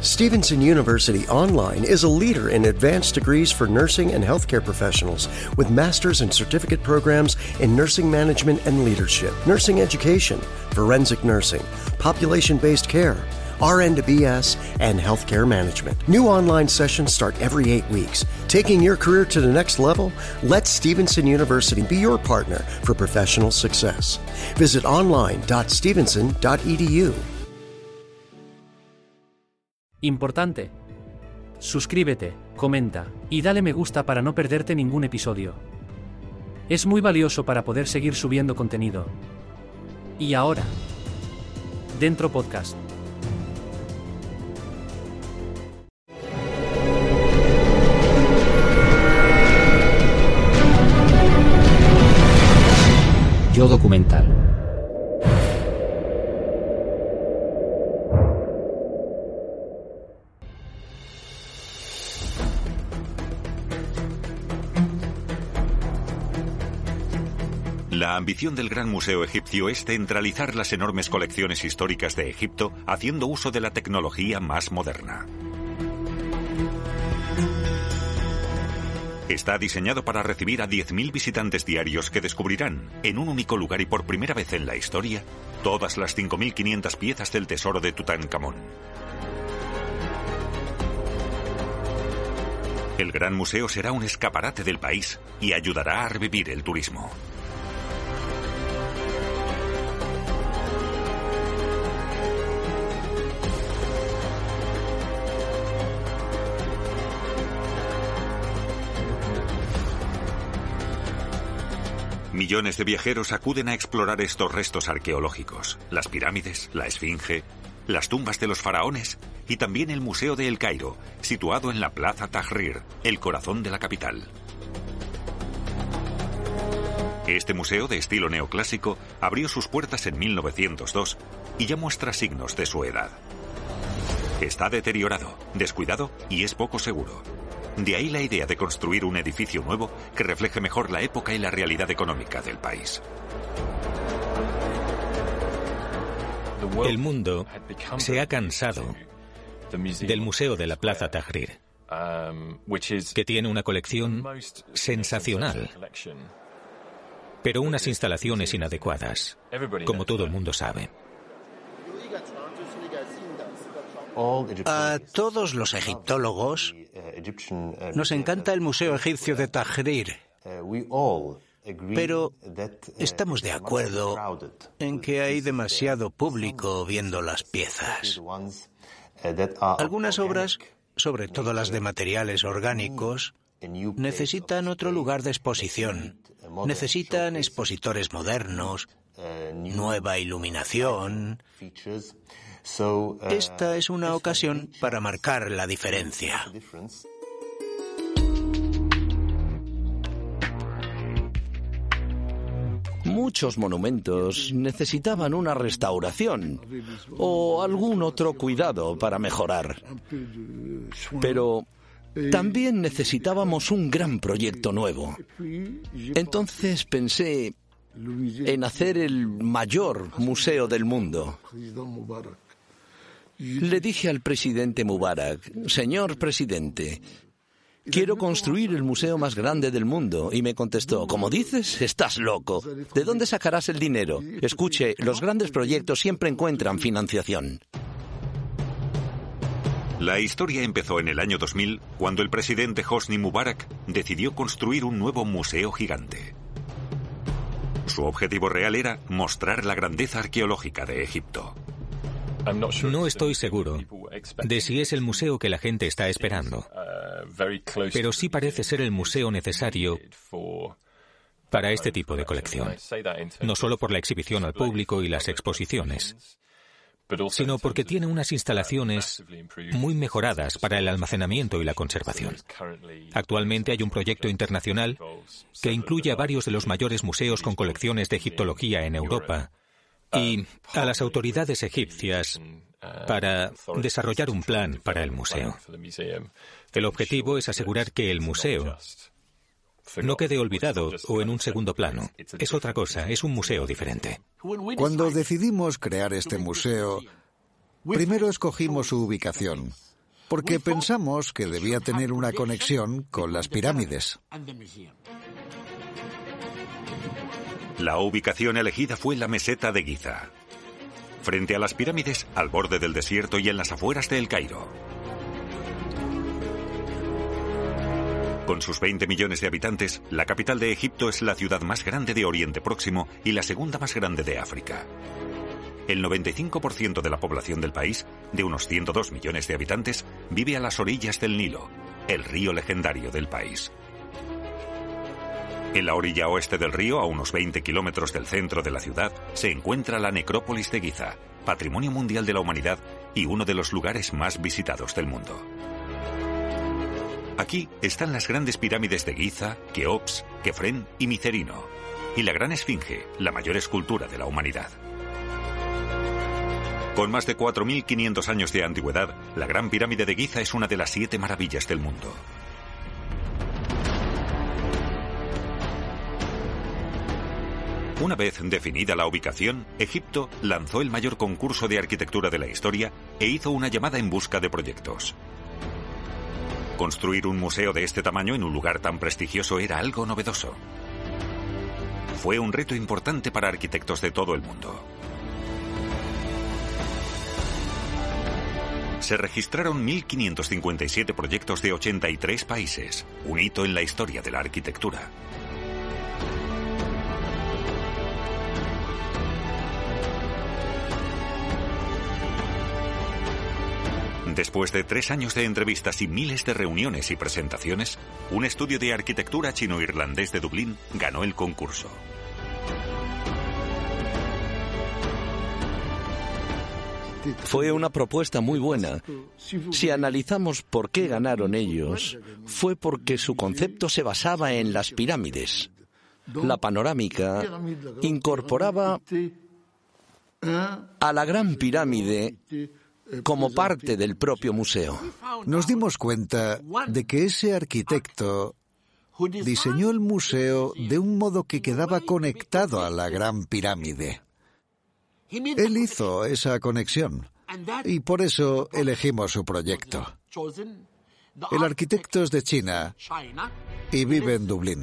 Stevenson University Online is a leader in advanced degrees for nursing and healthcare professionals with master's and certificate programs in nursing management and leadership, nursing education, forensic nursing, population based care. RN to BS, and healthcare management. New online sessions start every eight weeks. Taking your career to the next level? Let Stevenson University be your partner for professional success. Visit online.stevenson.edu. Importante. Suscríbete, comenta y dale me gusta para no perderte ningún episodio. Es muy valioso para poder seguir subiendo contenido. Y ahora, dentro podcast. Yo documental. La ambición del Gran Museo Egipcio es centralizar las enormes colecciones históricas de Egipto haciendo uso de la tecnología más moderna. Está diseñado para recibir a 10.000 visitantes diarios que descubrirán, en un único lugar y por primera vez en la historia, todas las 5.500 piezas del tesoro de Tutankamón. El Gran Museo será un escaparate del país y ayudará a revivir el turismo. Millones de viajeros acuden a explorar estos restos arqueológicos, las pirámides, la esfinge, las tumbas de los faraones y también el Museo de El Cairo, situado en la Plaza Tahrir, el corazón de la capital. Este museo de estilo neoclásico abrió sus puertas en 1902 y ya muestra signos de su edad. Está deteriorado, descuidado y es poco seguro. De ahí la idea de construir un edificio nuevo que refleje mejor la época y la realidad económica del país. El mundo se ha cansado del Museo de la Plaza Tahrir, que tiene una colección sensacional, pero unas instalaciones inadecuadas, como todo el mundo sabe. A todos los egiptólogos nos encanta el Museo Egipcio de Tahrir, pero estamos de acuerdo en que hay demasiado público viendo las piezas. Algunas obras, sobre todo las de materiales orgánicos, necesitan otro lugar de exposición. Necesitan expositores modernos, nueva iluminación. Esta es una ocasión para marcar la diferencia. Muchos monumentos necesitaban una restauración o algún otro cuidado para mejorar. Pero también necesitábamos un gran proyecto nuevo. Entonces pensé en hacer el mayor museo del mundo. Le dije al presidente Mubarak, señor presidente, quiero construir el museo más grande del mundo. Y me contestó, como dices, estás loco. ¿De dónde sacarás el dinero? Escuche, los grandes proyectos siempre encuentran financiación. La historia empezó en el año 2000 cuando el presidente Hosni Mubarak decidió construir un nuevo museo gigante. Su objetivo real era mostrar la grandeza arqueológica de Egipto. No estoy seguro de si es el museo que la gente está esperando, pero sí parece ser el museo necesario para este tipo de colección, no solo por la exhibición al público y las exposiciones, sino porque tiene unas instalaciones muy mejoradas para el almacenamiento y la conservación. Actualmente hay un proyecto internacional que incluye a varios de los mayores museos con colecciones de egiptología en Europa y a las autoridades egipcias para desarrollar un plan para el museo. El objetivo es asegurar que el museo no quede olvidado o en un segundo plano. Es otra cosa, es un museo diferente. Cuando decidimos crear este museo, primero escogimos su ubicación, porque pensamos que debía tener una conexión con las pirámides. La ubicación elegida fue la meseta de Giza, frente a las pirámides, al borde del desierto y en las afueras de El Cairo. Con sus 20 millones de habitantes, la capital de Egipto es la ciudad más grande de Oriente Próximo y la segunda más grande de África. El 95% de la población del país, de unos 102 millones de habitantes, vive a las orillas del Nilo, el río legendario del país. En la orilla oeste del río, a unos 20 kilómetros del centro de la ciudad, se encuentra la necrópolis de Giza, patrimonio mundial de la humanidad y uno de los lugares más visitados del mundo. Aquí están las grandes pirámides de Giza, Keops, Kefren y Micerino, y la Gran Esfinge, la mayor escultura de la humanidad. Con más de 4.500 años de antigüedad, la Gran Pirámide de Giza es una de las siete maravillas del mundo. Una vez definida la ubicación, Egipto lanzó el mayor concurso de arquitectura de la historia e hizo una llamada en busca de proyectos. Construir un museo de este tamaño en un lugar tan prestigioso era algo novedoso. Fue un reto importante para arquitectos de todo el mundo. Se registraron 1.557 proyectos de 83 países, un hito en la historia de la arquitectura. Después de tres años de entrevistas y miles de reuniones y presentaciones, un estudio de arquitectura chino-irlandés de Dublín ganó el concurso. Fue una propuesta muy buena. Si analizamos por qué ganaron ellos, fue porque su concepto se basaba en las pirámides. La panorámica incorporaba a la gran pirámide como parte del propio museo. Nos dimos cuenta de que ese arquitecto diseñó el museo de un modo que quedaba conectado a la Gran Pirámide. Él hizo esa conexión y por eso elegimos su proyecto. El arquitecto es de China y vive en Dublín.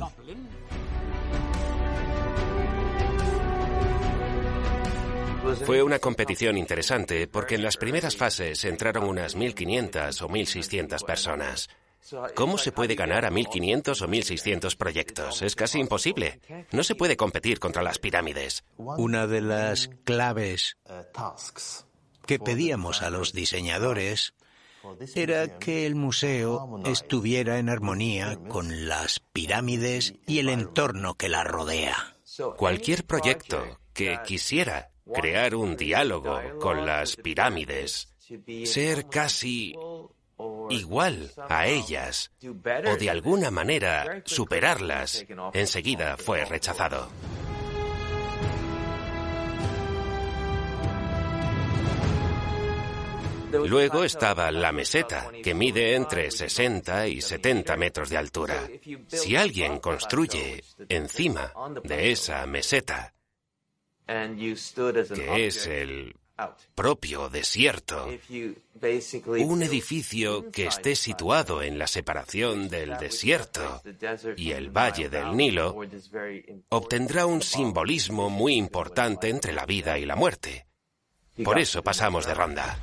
Fue una competición interesante porque en las primeras fases entraron unas 1.500 o 1.600 personas. ¿Cómo se puede ganar a 1.500 o 1.600 proyectos? Es casi imposible. No se puede competir contra las pirámides. Una de las claves que pedíamos a los diseñadores era que el museo estuviera en armonía con las pirámides y el entorno que la rodea. Cualquier proyecto que quisiera crear un diálogo con las pirámides, ser casi igual a ellas o de alguna manera superarlas, enseguida fue rechazado. Luego estaba la meseta, que mide entre 60 y 70 metros de altura. Si alguien construye encima de esa meseta, que es el propio desierto, un edificio que esté situado en la separación del desierto y el valle del Nilo, obtendrá un simbolismo muy importante entre la vida y la muerte. Por eso pasamos de ronda.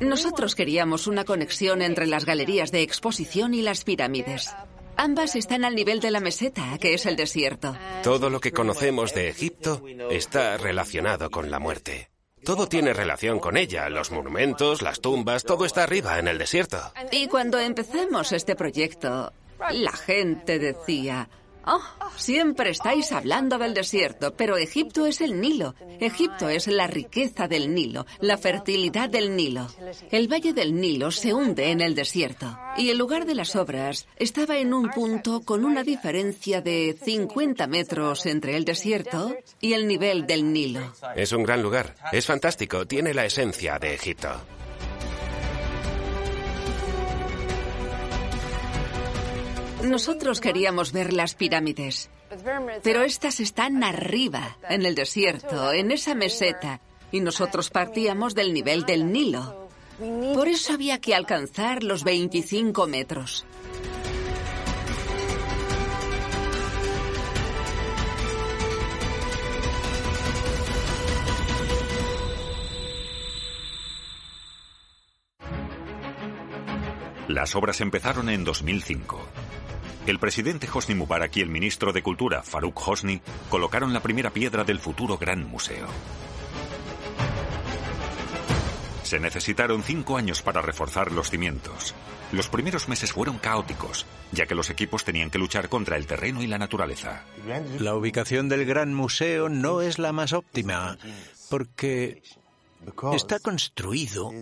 Nosotros queríamos una conexión entre las galerías de exposición y las pirámides. Ambas están al nivel de la meseta, que es el desierto. Todo lo que conocemos de Egipto está relacionado con la muerte. Todo tiene relación con ella, los monumentos, las tumbas, todo está arriba, en el desierto. Y cuando empezamos este proyecto, la gente decía, Oh, siempre estáis hablando del desierto, pero Egipto es el Nilo. Egipto es la riqueza del Nilo, la fertilidad del Nilo. El valle del Nilo se hunde en el desierto. Y el lugar de las obras estaba en un punto con una diferencia de 50 metros entre el desierto y el nivel del Nilo. Es un gran lugar. Es fantástico. Tiene la esencia de Egipto. Nosotros queríamos ver las pirámides, pero estas están arriba, en el desierto, en esa meseta, y nosotros partíamos del nivel del Nilo. Por eso había que alcanzar los 25 metros. Las obras empezaron en 2005. El presidente Hosni Mubarak y el ministro de Cultura, Farouk Hosni, colocaron la primera piedra del futuro Gran Museo. Se necesitaron cinco años para reforzar los cimientos. Los primeros meses fueron caóticos, ya que los equipos tenían que luchar contra el terreno y la naturaleza. La ubicación del Gran Museo no es la más óptima, porque está construido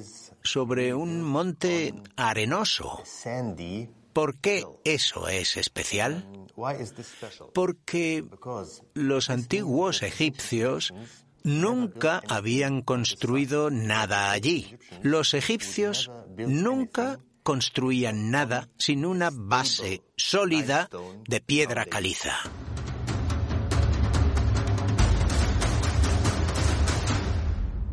sobre un monte arenoso. ¿Por qué eso es especial? Porque los antiguos egipcios nunca habían construido nada allí. Los egipcios nunca construían nada sin una base sólida de piedra caliza.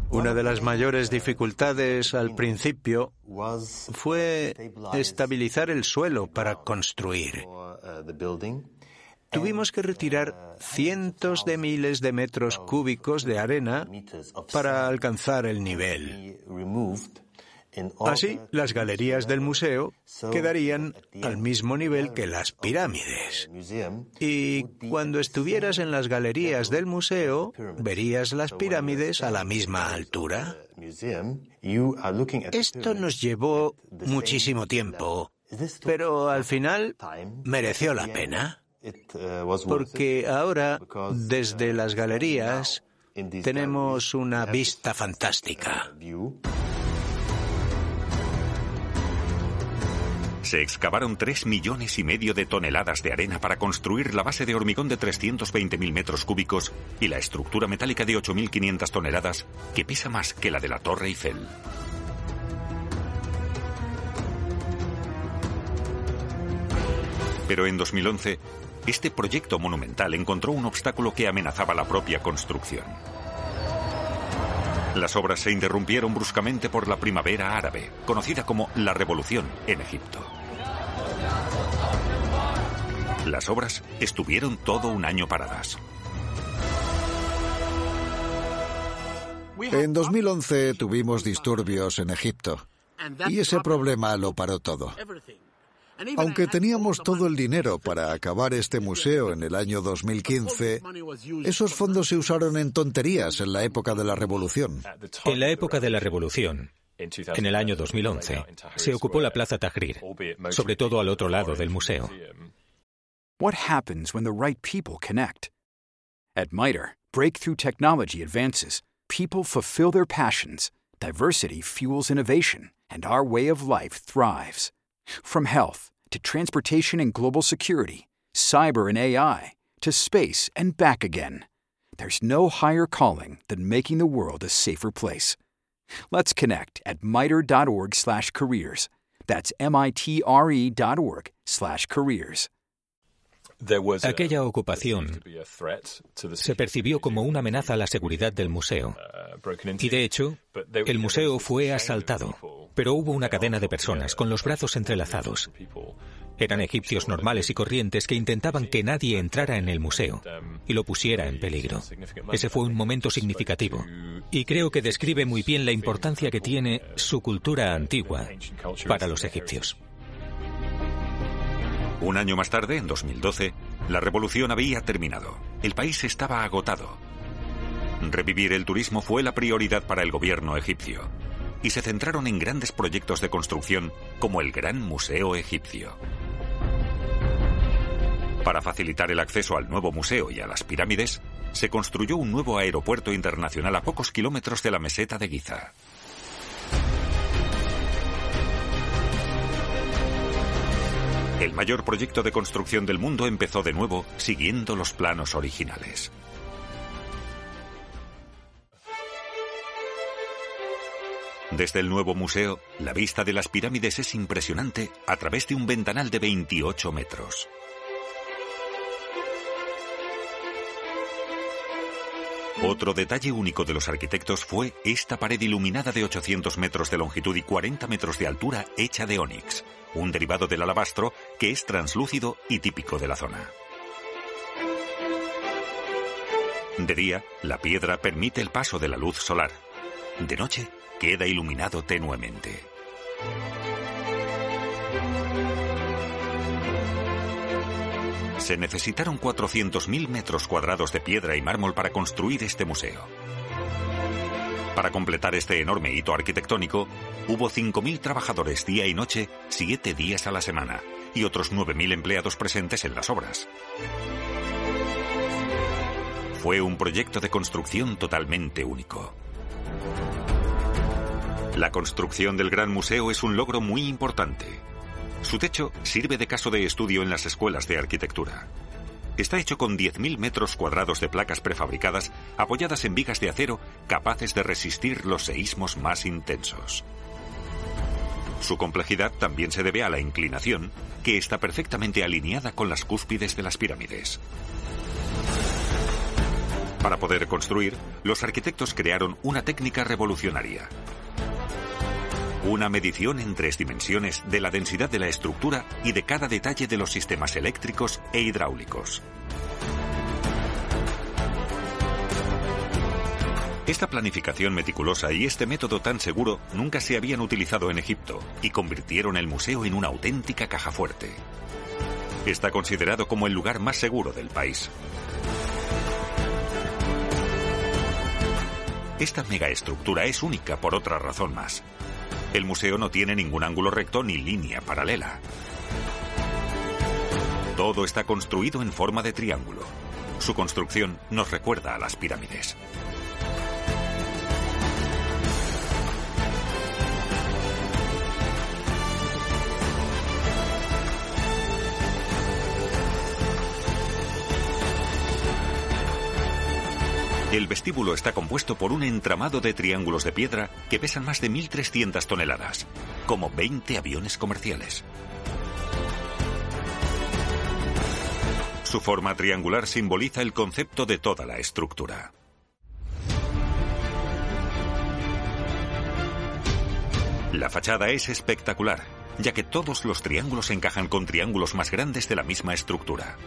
Una de las mayores dificultades al principio fue estabilizar el suelo para construir. Tuvimos que retirar cientos de miles de metros cúbicos de arena para alcanzar el nivel. Así, las galerías del museo quedarían al mismo nivel que las pirámides. Y cuando estuvieras en las galerías del museo, verías las pirámides a la misma altura. Esto nos llevó muchísimo tiempo, pero al final mereció la pena. Porque ahora, desde las galerías, tenemos una vista fantástica. Se excavaron 3 millones y medio de toneladas de arena para construir la base de hormigón de 320.000 metros cúbicos y la estructura metálica de 8.500 toneladas, que pesa más que la de la Torre Eiffel. Pero en 2011, este proyecto monumental encontró un obstáculo que amenazaba la propia construcción. Las obras se interrumpieron bruscamente por la primavera árabe, conocida como la Revolución en Egipto. Las obras estuvieron todo un año paradas. En 2011 tuvimos disturbios en Egipto y ese problema lo paró todo. Aunque teníamos todo el dinero para acabar este museo en el año 2015, esos fondos se usaron en tonterías en la época de la revolución. En la época de la revolución, en el año 2011, se ocupó la Plaza Tahrir, sobre todo al otro lado del museo. What happens when the right people connect? At MITRE, breakthrough technology advances, people fulfill their passions, diversity fuels innovation, and our way of life thrives. From health to transportation and global security, cyber and AI, to space and back again, there's no higher calling than making the world a safer place. Let's connect at miter.org/careers. That's m-i-t-r-e dot org slash careers. Aquella ocupación se percibió como una amenaza a la seguridad del museo. Y de hecho, el museo fue asaltado, pero hubo una cadena de personas con los brazos entrelazados. Eran egipcios normales y corrientes que intentaban que nadie entrara en el museo y lo pusiera en peligro. Ese fue un momento significativo y creo que describe muy bien la importancia que tiene su cultura antigua para los egipcios. Un año más tarde, en 2012, la revolución había terminado. El país estaba agotado. Revivir el turismo fue la prioridad para el gobierno egipcio y se centraron en grandes proyectos de construcción como el Gran Museo Egipcio. Para facilitar el acceso al nuevo museo y a las pirámides, se construyó un nuevo aeropuerto internacional a pocos kilómetros de la meseta de Giza. El mayor proyecto de construcción del mundo empezó de nuevo siguiendo los planos originales. Desde el nuevo museo, la vista de las pirámides es impresionante a través de un ventanal de 28 metros. Otro detalle único de los arquitectos fue esta pared iluminada de 800 metros de longitud y 40 metros de altura hecha de ónix, un derivado del alabastro que es translúcido y típico de la zona. De día, la piedra permite el paso de la luz solar. De noche, queda iluminado tenuemente. Se necesitaron 400.000 metros cuadrados de piedra y mármol para construir este museo. Para completar este enorme hito arquitectónico, hubo 5.000 trabajadores día y noche, siete días a la semana, y otros 9.000 empleados presentes en las obras. Fue un proyecto de construcción totalmente único. La construcción del Gran Museo es un logro muy importante. Su techo sirve de caso de estudio en las escuelas de arquitectura. Está hecho con 10.000 metros cuadrados de placas prefabricadas apoyadas en vigas de acero capaces de resistir los seísmos más intensos. Su complejidad también se debe a la inclinación, que está perfectamente alineada con las cúspides de las pirámides. Para poder construir, los arquitectos crearon una técnica revolucionaria, una medición en tres dimensiones de la densidad de la estructura y de cada detalle de los sistemas eléctricos e hidráulicos. Esta planificación meticulosa y este método tan seguro nunca se habían utilizado en Egipto y convirtieron el museo en una auténtica caja fuerte. Está considerado como el lugar más seguro del país. Esta megaestructura es única por otra razón más. El museo no tiene ningún ángulo recto ni línea paralela. Todo está construido en forma de triángulo. Su construcción nos recuerda a las pirámides. El vestíbulo está compuesto por un entramado de triángulos de piedra que pesan más de 1.300 toneladas, como 20 aviones comerciales. Su forma triangular simboliza el concepto de toda la estructura. La fachada es espectacular, ya que todos los triángulos encajan con triángulos más grandes de la misma estructura.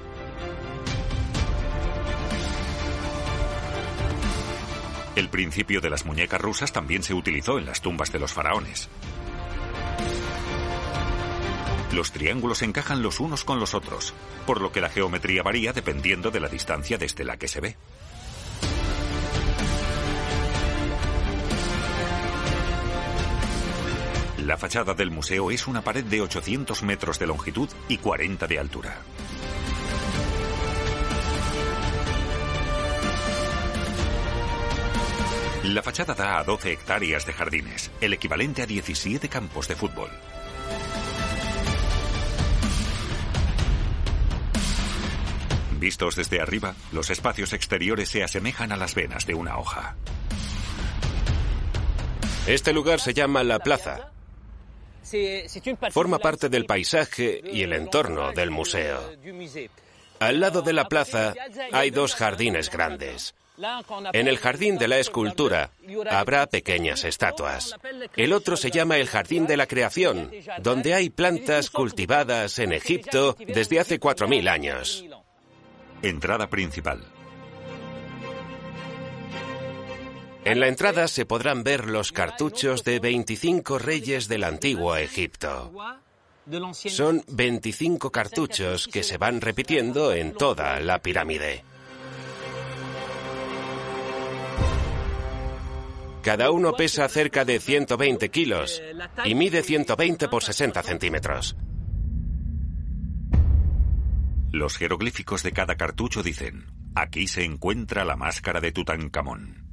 El principio de las muñecas rusas también se utilizó en las tumbas de los faraones. Los triángulos encajan los unos con los otros, por lo que la geometría varía dependiendo de la distancia desde la que se ve. La fachada del museo es una pared de 800 metros de longitud y 40 de altura. La fachada da a 12 hectáreas de jardines, el equivalente a 17 campos de fútbol. Vistos desde arriba, los espacios exteriores se asemejan a las venas de una hoja. Este lugar se llama La Plaza. Forma parte del paisaje y el entorno del museo. Al lado de la plaza hay dos jardines grandes. En el jardín de la escultura habrá pequeñas estatuas. El otro se llama el jardín de la creación, donde hay plantas cultivadas en Egipto desde hace 4.000 años. Entrada principal. En la entrada se podrán ver los cartuchos de 25 reyes del antiguo Egipto. Son 25 cartuchos que se van repitiendo en toda la pirámide. Cada uno pesa cerca de 120 kilos y mide 120 por 60 centímetros. Los jeroglíficos de cada cartucho dicen, aquí se encuentra la máscara de Tutankamón.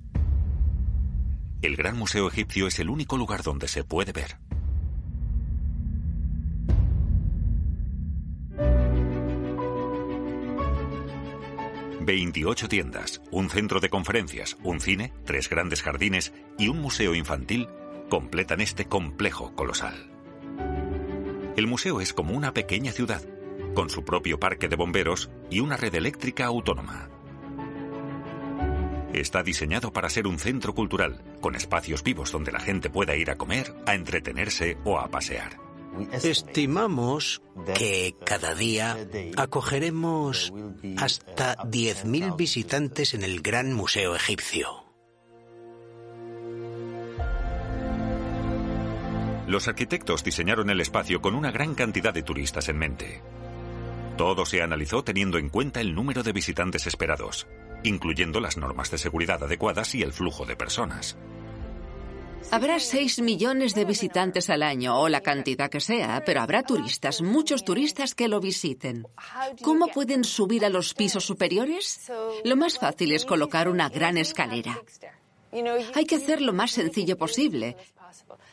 El Gran Museo Egipcio es el único lugar donde se puede ver. Veintiocho tiendas, un centro de conferencias, un cine, tres grandes jardines y un museo infantil completan este complejo colosal. El museo es como una pequeña ciudad, con su propio parque de bomberos y una red eléctrica autónoma. Está diseñado para ser un centro cultural, con espacios vivos donde la gente pueda ir a comer, a entretenerse o a pasear. Estimamos que cada día acogeremos hasta 10.000 visitantes en el Gran Museo Egipcio. Los arquitectos diseñaron el espacio con una gran cantidad de turistas en mente. Todo se analizó teniendo en cuenta el número de visitantes esperados, incluyendo las normas de seguridad adecuadas y el flujo de personas. Habrá 6 millones de visitantes al año, o la cantidad que sea, pero habrá turistas, muchos turistas que lo visiten. ¿Cómo pueden subir a los pisos superiores? Lo más fácil es colocar una gran escalera. Hay que hacer lo más sencillo posible.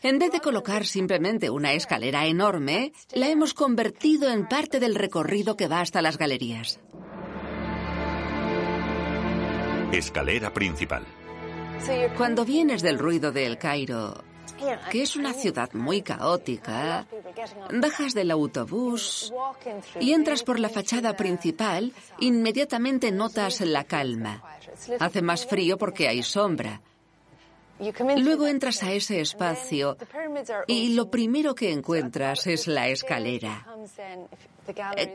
En vez de colocar simplemente una escalera enorme, la hemos convertido en parte del recorrido que va hasta las galerías. Escalera principal. Cuando vienes del ruido de El Cairo, que es una ciudad muy caótica, bajas del autobús y entras por la fachada principal, inmediatamente notas la calma. Hace más frío porque hay sombra. Luego entras a ese espacio y lo primero que encuentras es la escalera.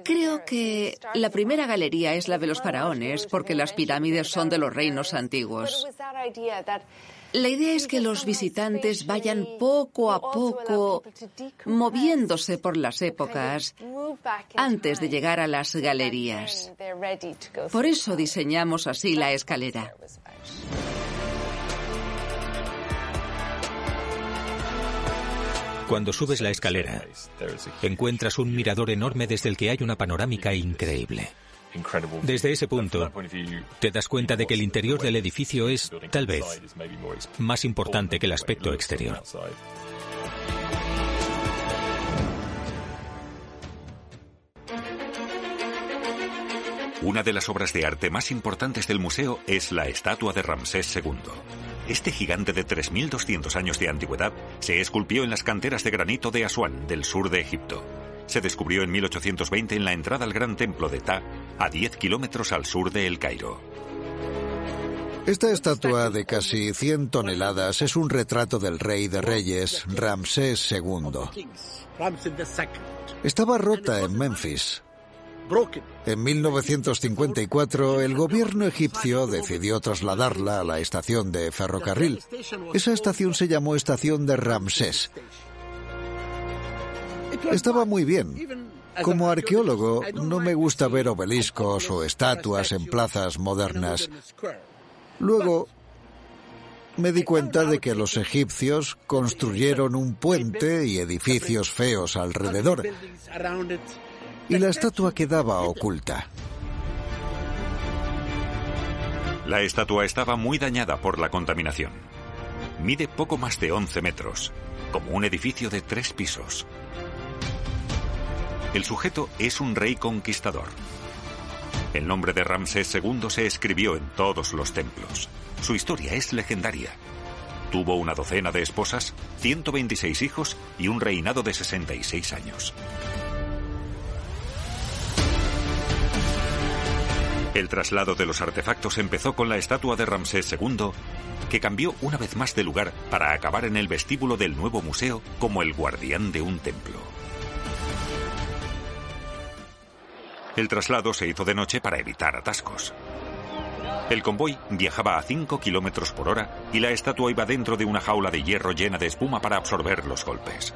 Creo que la primera galería es la de los faraones porque las pirámides son de los reinos antiguos. La idea es que los visitantes vayan poco a poco moviéndose por las épocas antes de llegar a las galerías. Por eso diseñamos así la escalera. Cuando subes la escalera, encuentras un mirador enorme desde el que hay una panorámica increíble. Desde ese punto, te das cuenta de que el interior del edificio es, tal vez, más importante que el aspecto exterior. Una de las obras de arte más importantes del museo es la estatua de Ramsés II. Este gigante de 3.200 años de antigüedad se esculpió en las canteras de granito de Asuán, del sur de Egipto. Se descubrió en 1820 en la entrada al gran templo de Ta, a 10 kilómetros al sur de El Cairo. Esta estatua de casi 100 toneladas es un retrato del rey de reyes, Ramsés II. Estaba rota en Memphis, en 1954, el gobierno egipcio decidió trasladarla a la estación de ferrocarril. Esa estación se llamó Estación de Ramsés. Estaba muy bien. Como arqueólogo, no me gusta ver obeliscos o estatuas en plazas modernas. Luego, me di cuenta de que los egipcios construyeron un puente y edificios feos alrededor y la estatua quedaba oculta. La estatua estaba muy dañada por la contaminación. Mide poco más de 11 metros, como un edificio de tres pisos. El sujeto es un rey conquistador. El nombre de Ramsés II se escribió en todos los templos. Su historia es legendaria. Tuvo una docena de esposas, 126 hijos y un reinado de 66 años. El traslado de los artefactos empezó con la estatua de Ramsés II, que cambió una vez más de lugar para acabar en el vestíbulo del nuevo museo como el guardián de un templo. El traslado se hizo de noche para evitar atascos. El convoy viajaba a 5 kilómetros por hora y la estatua iba dentro de una jaula de hierro llena de espuma para absorber los golpes.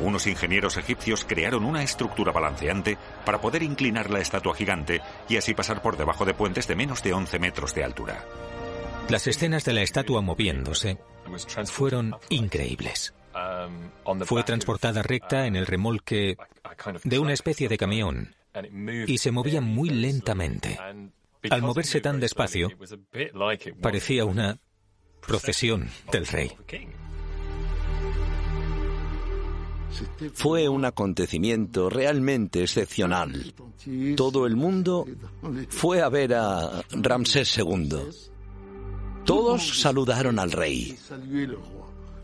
Unos ingenieros egipcios crearon una estructura balanceante para poder inclinar la estatua gigante y así pasar por debajo de puentes de menos de 11 metros de altura. Las escenas de la estatua moviéndose fueron increíbles. Fue transportada recta en el remolque de una especie de camión y se movía muy lentamente. Al moverse tan despacio, parecía una procesión del rey. Fue un acontecimiento realmente excepcional. Todo el mundo fue a ver a Ramsés II. Todos saludaron al rey.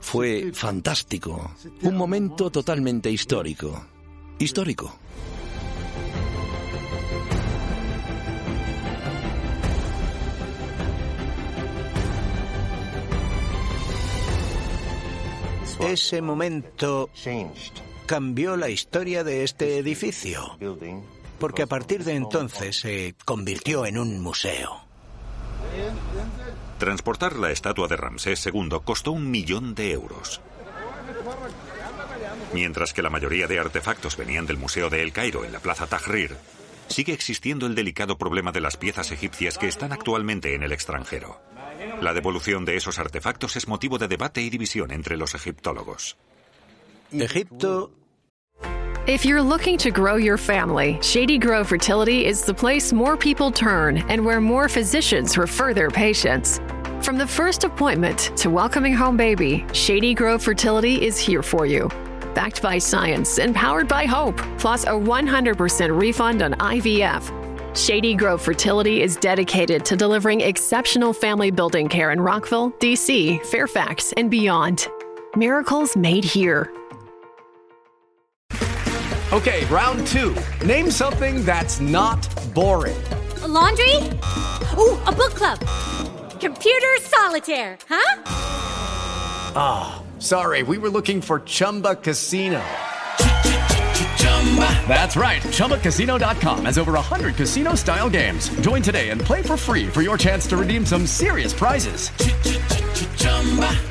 Fue fantástico, un momento totalmente histórico. Histórico. Ese momento cambió la historia de este edificio, porque a partir de entonces se convirtió en un museo. Transportar la estatua de Ramsés II costó un millón de euros. Mientras que la mayoría de artefactos venían del Museo de El Cairo en la Plaza Tahrir, sigue existiendo el delicado problema de las piezas egipcias que están actualmente en el extranjero. La devolución de esos artefactos es motivo de debate y división entre los egiptólogos. Egipto If you're looking to grow your family, Shady Grove Fertility is the place more people turn and where more physicians refer their patients. From the first appointment to welcoming home baby, Shady Grove Fertility is here for you. Backed by science and powered by hope, plus a 100% refund on IVF. Shady Grove Fertility is dedicated to delivering exceptional family building care in Rockville, D.C., Fairfax, and beyond. Miracles made here. Okay, round two. Name something that's not boring. A laundry? Ooh, a book club. Computer solitaire, huh? Ah, oh, sorry, we were looking for Chumba Casino. That's right. ChumbaCasino.com has over 100 casino style games. Join today and play for free for your chance to redeem some serious prizes.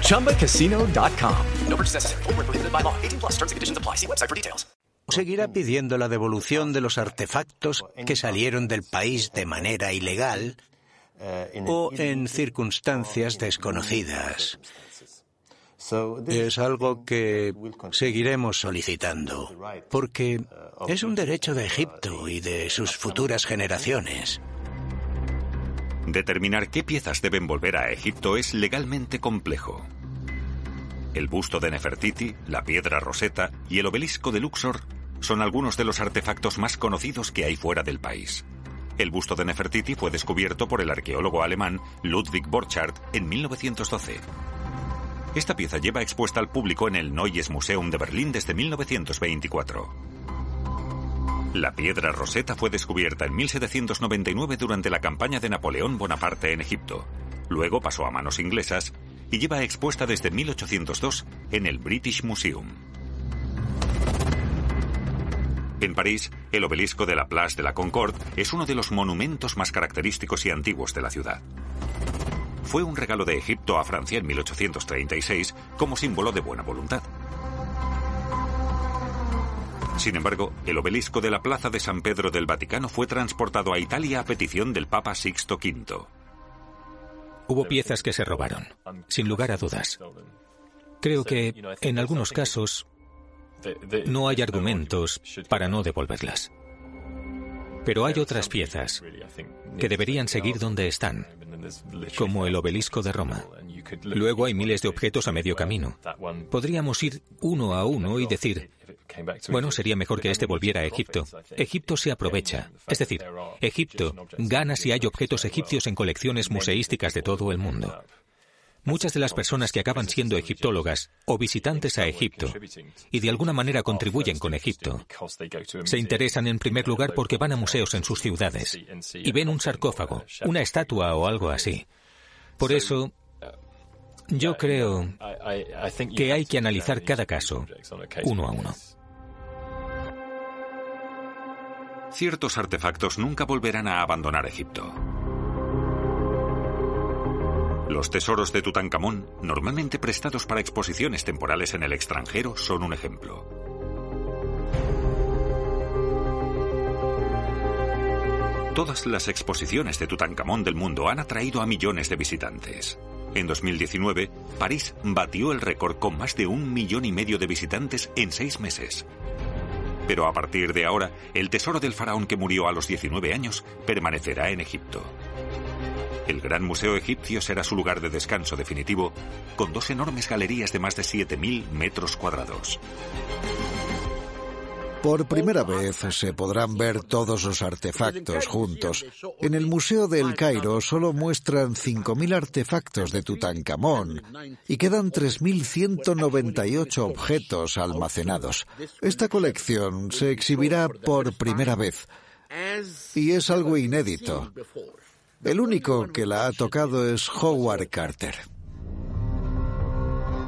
ChumbaCasino.com. No purchase necessary. Prohibited by law. 18 plus terms and conditions apply. See website for details. Seguirá pidiendo la devolución de los artefactos que salieron del país de manera ilegal o en circunstancias desconocidas. Es algo que seguiremos solicitando, porque es un derecho de Egipto y de sus futuras generaciones. Determinar qué piezas deben volver a Egipto es legalmente complejo. El busto de Nefertiti, la piedra Rosetta y el obelisco de Luxor son algunos de los artefactos más conocidos que hay fuera del país. El busto de Nefertiti fue descubierto por el arqueólogo alemán Ludwig Borchardt en 1912. Esta pieza lleva expuesta al público en el Neues Museum de Berlín desde 1924. La piedra roseta fue descubierta en 1799 durante la campaña de Napoleón Bonaparte en Egipto. Luego pasó a manos inglesas y lleva expuesta desde 1802 en el British Museum. En París, el obelisco de la Place de la Concorde es uno de los monumentos más característicos y antiguos de la ciudad fue un regalo de Egipto a Francia en 1836 como símbolo de buena voluntad. Sin embargo, el obelisco de la Plaza de San Pedro del Vaticano fue transportado a Italia a petición del Papa Sixto V. Hubo piezas que se robaron, sin lugar a dudas. Creo que, en algunos casos, no hay argumentos para no devolverlas. Pero hay otras piezas que deberían seguir donde están, como el obelisco de Roma. Luego hay miles de objetos a medio camino. Podríamos ir uno a uno y decir, bueno, sería mejor que este volviera a Egipto. Egipto se aprovecha. Es decir, Egipto gana si hay objetos egipcios en colecciones museísticas de todo el mundo. Muchas de las personas que acaban siendo egiptólogas o visitantes a Egipto y de alguna manera contribuyen con Egipto se interesan en primer lugar porque van a museos en sus ciudades y ven un sarcófago, una estatua o algo así. Por eso, yo creo que hay que analizar cada caso uno a uno. Ciertos artefactos nunca volverán a abandonar Egipto. Los tesoros de Tutankamón, normalmente prestados para exposiciones temporales en el extranjero, son un ejemplo. Todas las exposiciones de Tutankamón del mundo han atraído a millones de visitantes. En 2019, París batió el récord con más de un millón y medio de visitantes en seis meses. Pero a partir de ahora, el tesoro del faraón que murió a los 19 años permanecerá en Egipto. El Gran Museo Egipcio será su lugar de descanso definitivo, con dos enormes galerías de más de 7.000 metros cuadrados. Por primera vez se podrán ver todos los artefactos juntos. En el Museo del Cairo solo muestran 5.000 artefactos de Tutankamón y quedan 3.198 objetos almacenados. Esta colección se exhibirá por primera vez y es algo inédito. El único que la ha tocado es Howard Carter.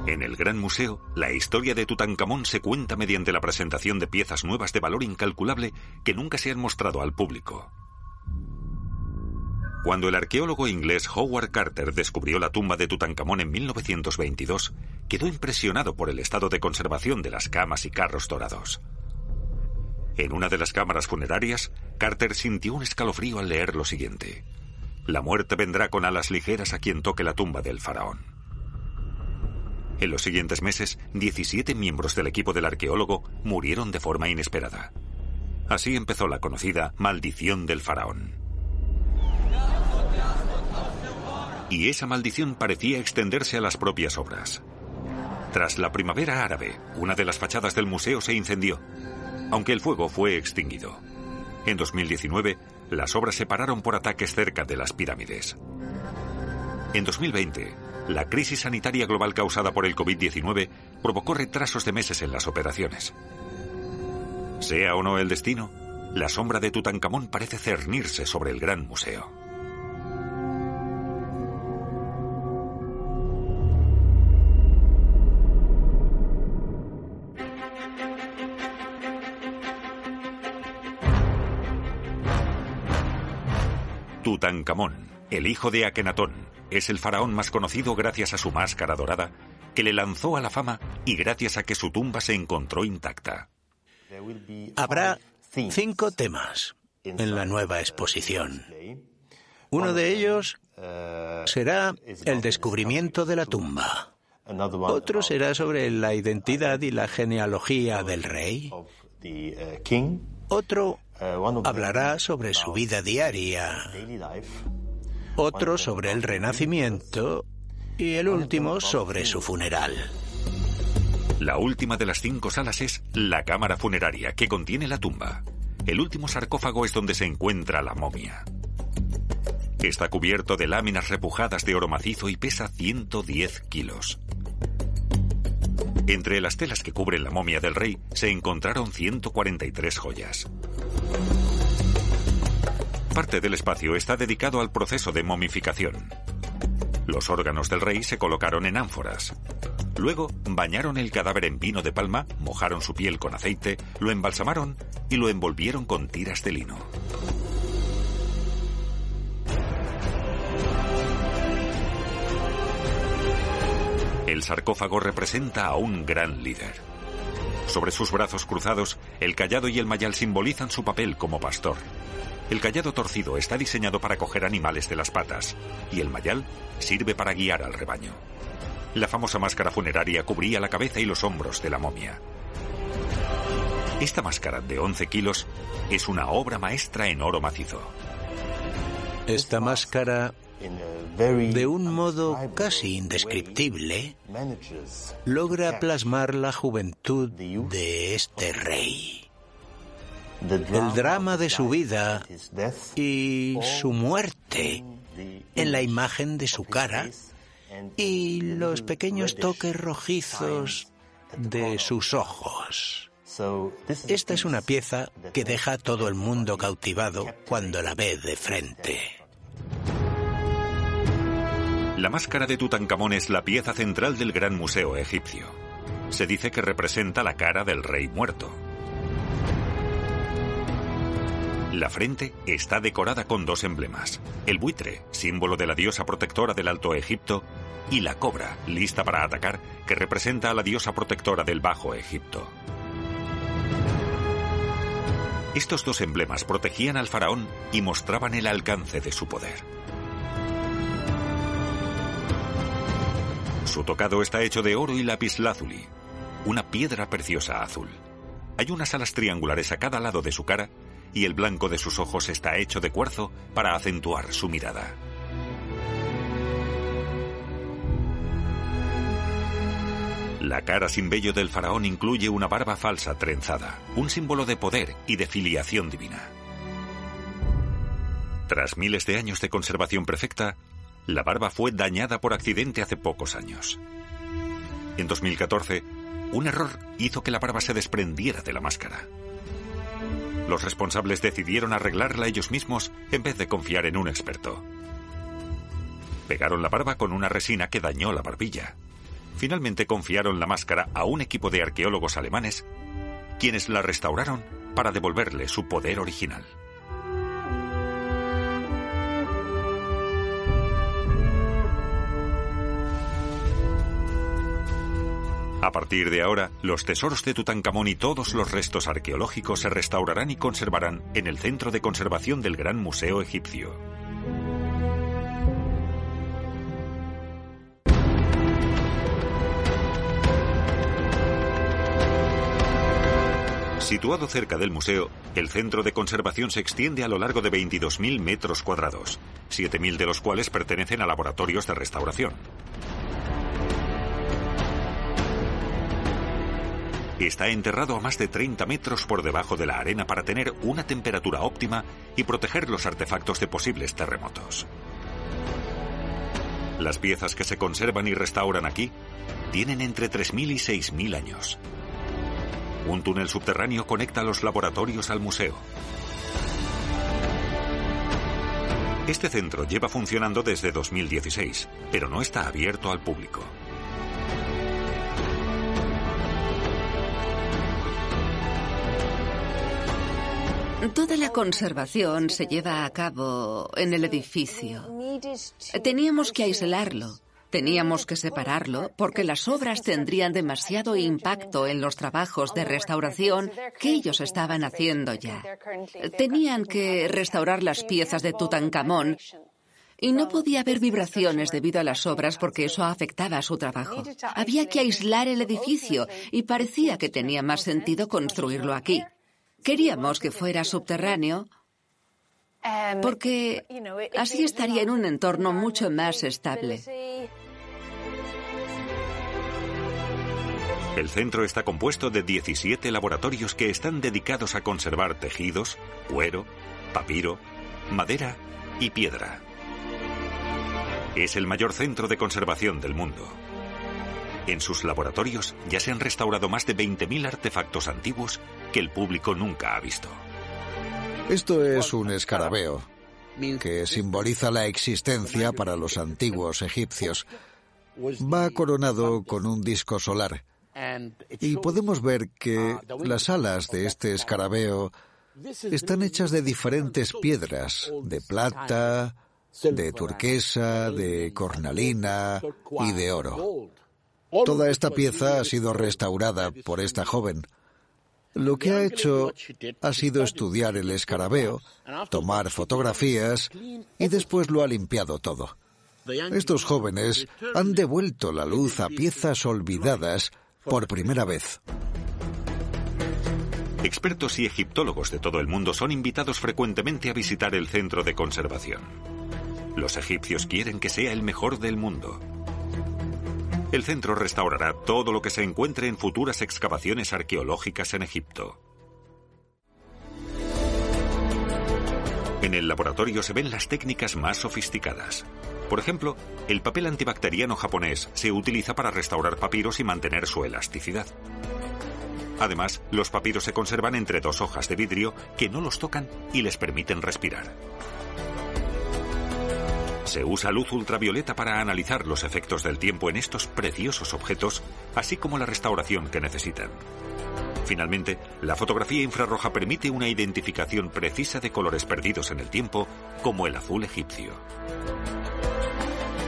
En el Gran Museo, la historia de Tutankamón se cuenta mediante la presentación de piezas nuevas de valor incalculable que nunca se han mostrado al público. Cuando el arqueólogo inglés Howard Carter descubrió la tumba de Tutankamón en 1922, quedó impresionado por el estado de conservación de las camas y carros dorados. En una de las cámaras funerarias, Carter sintió un escalofrío al leer lo siguiente. La muerte vendrá con alas ligeras a quien toque la tumba del faraón. En los siguientes meses, 17 miembros del equipo del arqueólogo murieron de forma inesperada. Así empezó la conocida maldición del faraón. Y esa maldición parecía extenderse a las propias obras. Tras la primavera árabe, una de las fachadas del museo se incendió, aunque el fuego fue extinguido. En 2019, las obras se pararon por ataques cerca de las pirámides. En 2020, la crisis sanitaria global causada por el COVID-19 provocó retrasos de meses en las operaciones. Sea o no el destino, la sombra de Tutankamón parece cernirse sobre el gran museo. Tutankamón, el hijo de Akenatón, es el faraón más conocido gracias a su máscara dorada, que le lanzó a la fama y gracias a que su tumba se encontró intacta. Habrá cinco temas en la nueva exposición. Uno de ellos será el descubrimiento de la tumba. Otro será sobre la identidad y la genealogía del rey. Otro hablará sobre su vida diaria, otro sobre el renacimiento y el último sobre su funeral. La última de las cinco salas es la cámara funeraria que contiene la tumba. El último sarcófago es donde se encuentra la momia. Está cubierto de láminas repujadas de oro macizo y pesa 110 kilos. Entre las telas que cubren la momia del rey se encontraron 143 joyas. Parte del espacio está dedicado al proceso de momificación. Los órganos del rey se colocaron en ánforas. Luego bañaron el cadáver en vino de palma, mojaron su piel con aceite, lo embalsamaron y lo envolvieron con tiras de lino. El sarcófago representa a un gran líder. Sobre sus brazos cruzados, el callado y el mayal simbolizan su papel como pastor. El callado torcido está diseñado para coger animales de las patas y el mayal sirve para guiar al rebaño. La famosa máscara funeraria cubría la cabeza y los hombros de la momia. Esta máscara de 11 kilos es una obra maestra en oro macizo. Esta máscara de un modo casi indescriptible, logra plasmar la juventud de este rey. El drama de su vida y su muerte en la imagen de su cara y los pequeños toques rojizos de sus ojos. Esta es una pieza que deja a todo el mundo cautivado cuando la ve de frente. La máscara de Tutankamón es la pieza central del Gran Museo egipcio. Se dice que representa la cara del rey muerto. La frente está decorada con dos emblemas. El buitre, símbolo de la diosa protectora del Alto Egipto, y la cobra, lista para atacar, que representa a la diosa protectora del Bajo Egipto. Estos dos emblemas protegían al faraón y mostraban el alcance de su poder. Su tocado está hecho de oro y lapislázuli, una piedra preciosa azul. Hay unas alas triangulares a cada lado de su cara y el blanco de sus ojos está hecho de cuarzo para acentuar su mirada. La cara sin vello del faraón incluye una barba falsa trenzada, un símbolo de poder y de filiación divina. Tras miles de años de conservación perfecta, la barba fue dañada por accidente hace pocos años. En 2014, un error hizo que la barba se desprendiera de la máscara. Los responsables decidieron arreglarla ellos mismos en vez de confiar en un experto. Pegaron la barba con una resina que dañó la barbilla. Finalmente confiaron la máscara a un equipo de arqueólogos alemanes, quienes la restauraron para devolverle su poder original. A partir de ahora, los tesoros de Tutankamón y todos los restos arqueológicos se restaurarán y conservarán en el Centro de Conservación del Gran Museo Egipcio. Situado cerca del museo, el centro de conservación se extiende a lo largo de 22.000 metros cuadrados, 7.000 de los cuales pertenecen a laboratorios de restauración. Está enterrado a más de 30 metros por debajo de la arena para tener una temperatura óptima y proteger los artefactos de posibles terremotos. Las piezas que se conservan y restauran aquí tienen entre 3.000 y 6.000 años. Un túnel subterráneo conecta los laboratorios al museo. Este centro lleva funcionando desde 2016, pero no está abierto al público. Toda la conservación se lleva a cabo en el edificio. Teníamos que aislarlo. Teníamos que separarlo porque las obras tendrían demasiado impacto en los trabajos de restauración que ellos estaban haciendo ya. Tenían que restaurar las piezas de Tutankamón y no podía haber vibraciones debido a las obras porque eso afectaba a su trabajo. Había que aislar el edificio y parecía que tenía más sentido construirlo aquí. Queríamos que fuera subterráneo porque así estaría en un entorno mucho más estable. El centro está compuesto de 17 laboratorios que están dedicados a conservar tejidos, cuero, papiro, madera y piedra. Es el mayor centro de conservación del mundo. En sus laboratorios ya se han restaurado más de 20.000 artefactos antiguos que el público nunca ha visto. Esto es un escarabeo, que simboliza la existencia para los antiguos egipcios. Va coronado con un disco solar. Y podemos ver que las alas de este escarabeo están hechas de diferentes piedras, de plata, de turquesa, de cornalina y de oro. Toda esta pieza ha sido restaurada por esta joven. Lo que ha hecho ha sido estudiar el escarabeo, tomar fotografías y después lo ha limpiado todo. Estos jóvenes han devuelto la luz a piezas olvidadas por primera vez. Expertos y egiptólogos de todo el mundo son invitados frecuentemente a visitar el centro de conservación. Los egipcios quieren que sea el mejor del mundo. El centro restaurará todo lo que se encuentre en futuras excavaciones arqueológicas en Egipto. En el laboratorio se ven las técnicas más sofisticadas. Por ejemplo, el papel antibacteriano japonés se utiliza para restaurar papiros y mantener su elasticidad. Además, los papiros se conservan entre dos hojas de vidrio que no los tocan y les permiten respirar. Se usa luz ultravioleta para analizar los efectos del tiempo en estos preciosos objetos, así como la restauración que necesitan. Finalmente, la fotografía infrarroja permite una identificación precisa de colores perdidos en el tiempo, como el azul egipcio.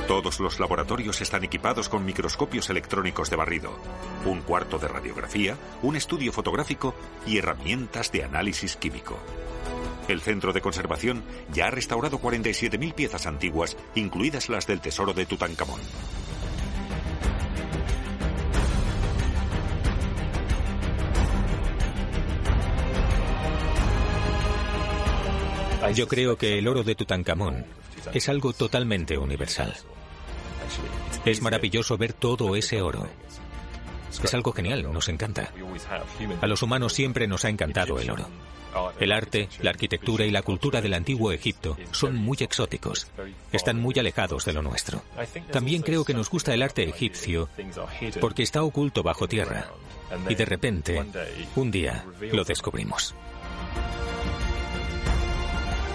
Todos los laboratorios están equipados con microscopios electrónicos de barrido, un cuarto de radiografía, un estudio fotográfico y herramientas de análisis químico. El Centro de Conservación ya ha restaurado 47.000 piezas antiguas, incluidas las del tesoro de Tutankamón. Yo creo que el oro de Tutankamón es algo totalmente universal. Es maravilloso ver todo ese oro. Es algo genial, nos encanta. A los humanos siempre nos ha encantado el oro. El arte, la arquitectura y la cultura del antiguo Egipto son muy exóticos. Están muy alejados de lo nuestro. También creo que nos gusta el arte egipcio porque está oculto bajo tierra. Y de repente, un día, lo descubrimos.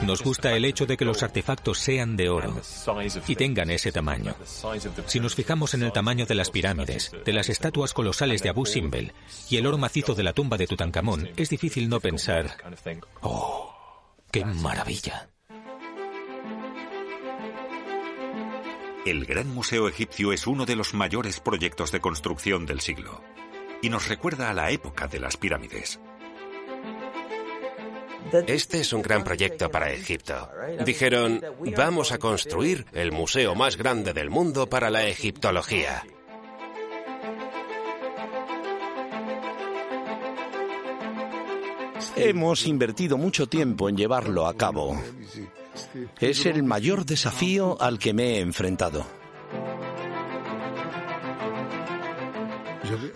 Nos gusta el hecho de que los artefactos sean de oro y tengan ese tamaño. Si nos fijamos en el tamaño de las pirámides, de las estatuas colosales de Abu Simbel y el oro macizo de la tumba de Tutankamón, es difícil no pensar, ¡oh, qué maravilla! El Gran Museo Egipcio es uno de los mayores proyectos de construcción del siglo y nos recuerda a la época de las pirámides. Este es un gran proyecto para Egipto. Dijeron, vamos a construir el museo más grande del mundo para la egiptología. Hemos invertido mucho tiempo en llevarlo a cabo. Es el mayor desafío al que me he enfrentado.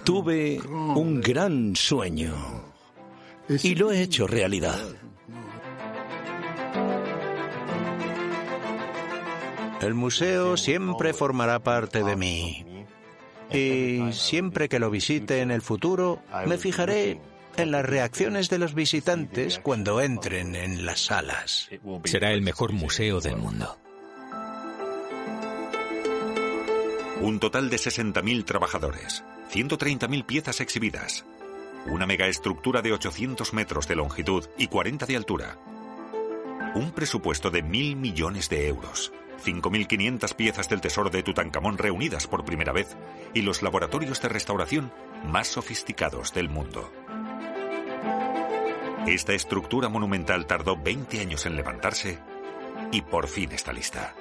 Tuve un gran sueño y lo he hecho realidad. El museo siempre formará parte de mí. Y siempre que lo visite en el futuro, me fijaré en las reacciones de los visitantes cuando entren en las salas. Será el mejor museo del mundo. Un total de 60.000 trabajadores, 130.000 piezas exhibidas, una megaestructura de 800 metros de longitud y 40 de altura. Un presupuesto de mil millones de euros. 5.500 piezas del tesoro de Tutankamón reunidas por primera vez y los laboratorios de restauración más sofisticados del mundo. Esta estructura monumental tardó 20 años en levantarse y por fin está lista.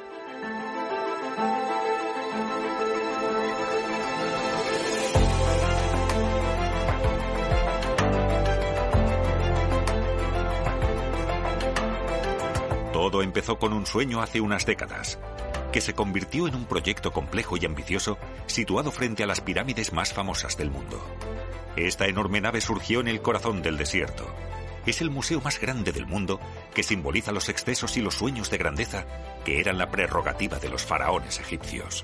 Todo empezó con un sueño hace unas décadas, que se convirtió en un proyecto complejo y ambicioso situado frente a las pirámides más famosas del mundo. Esta enorme nave surgió en el corazón del desierto. Es el museo más grande del mundo que simboliza los excesos y los sueños de grandeza que eran la prerrogativa de los faraones egipcios.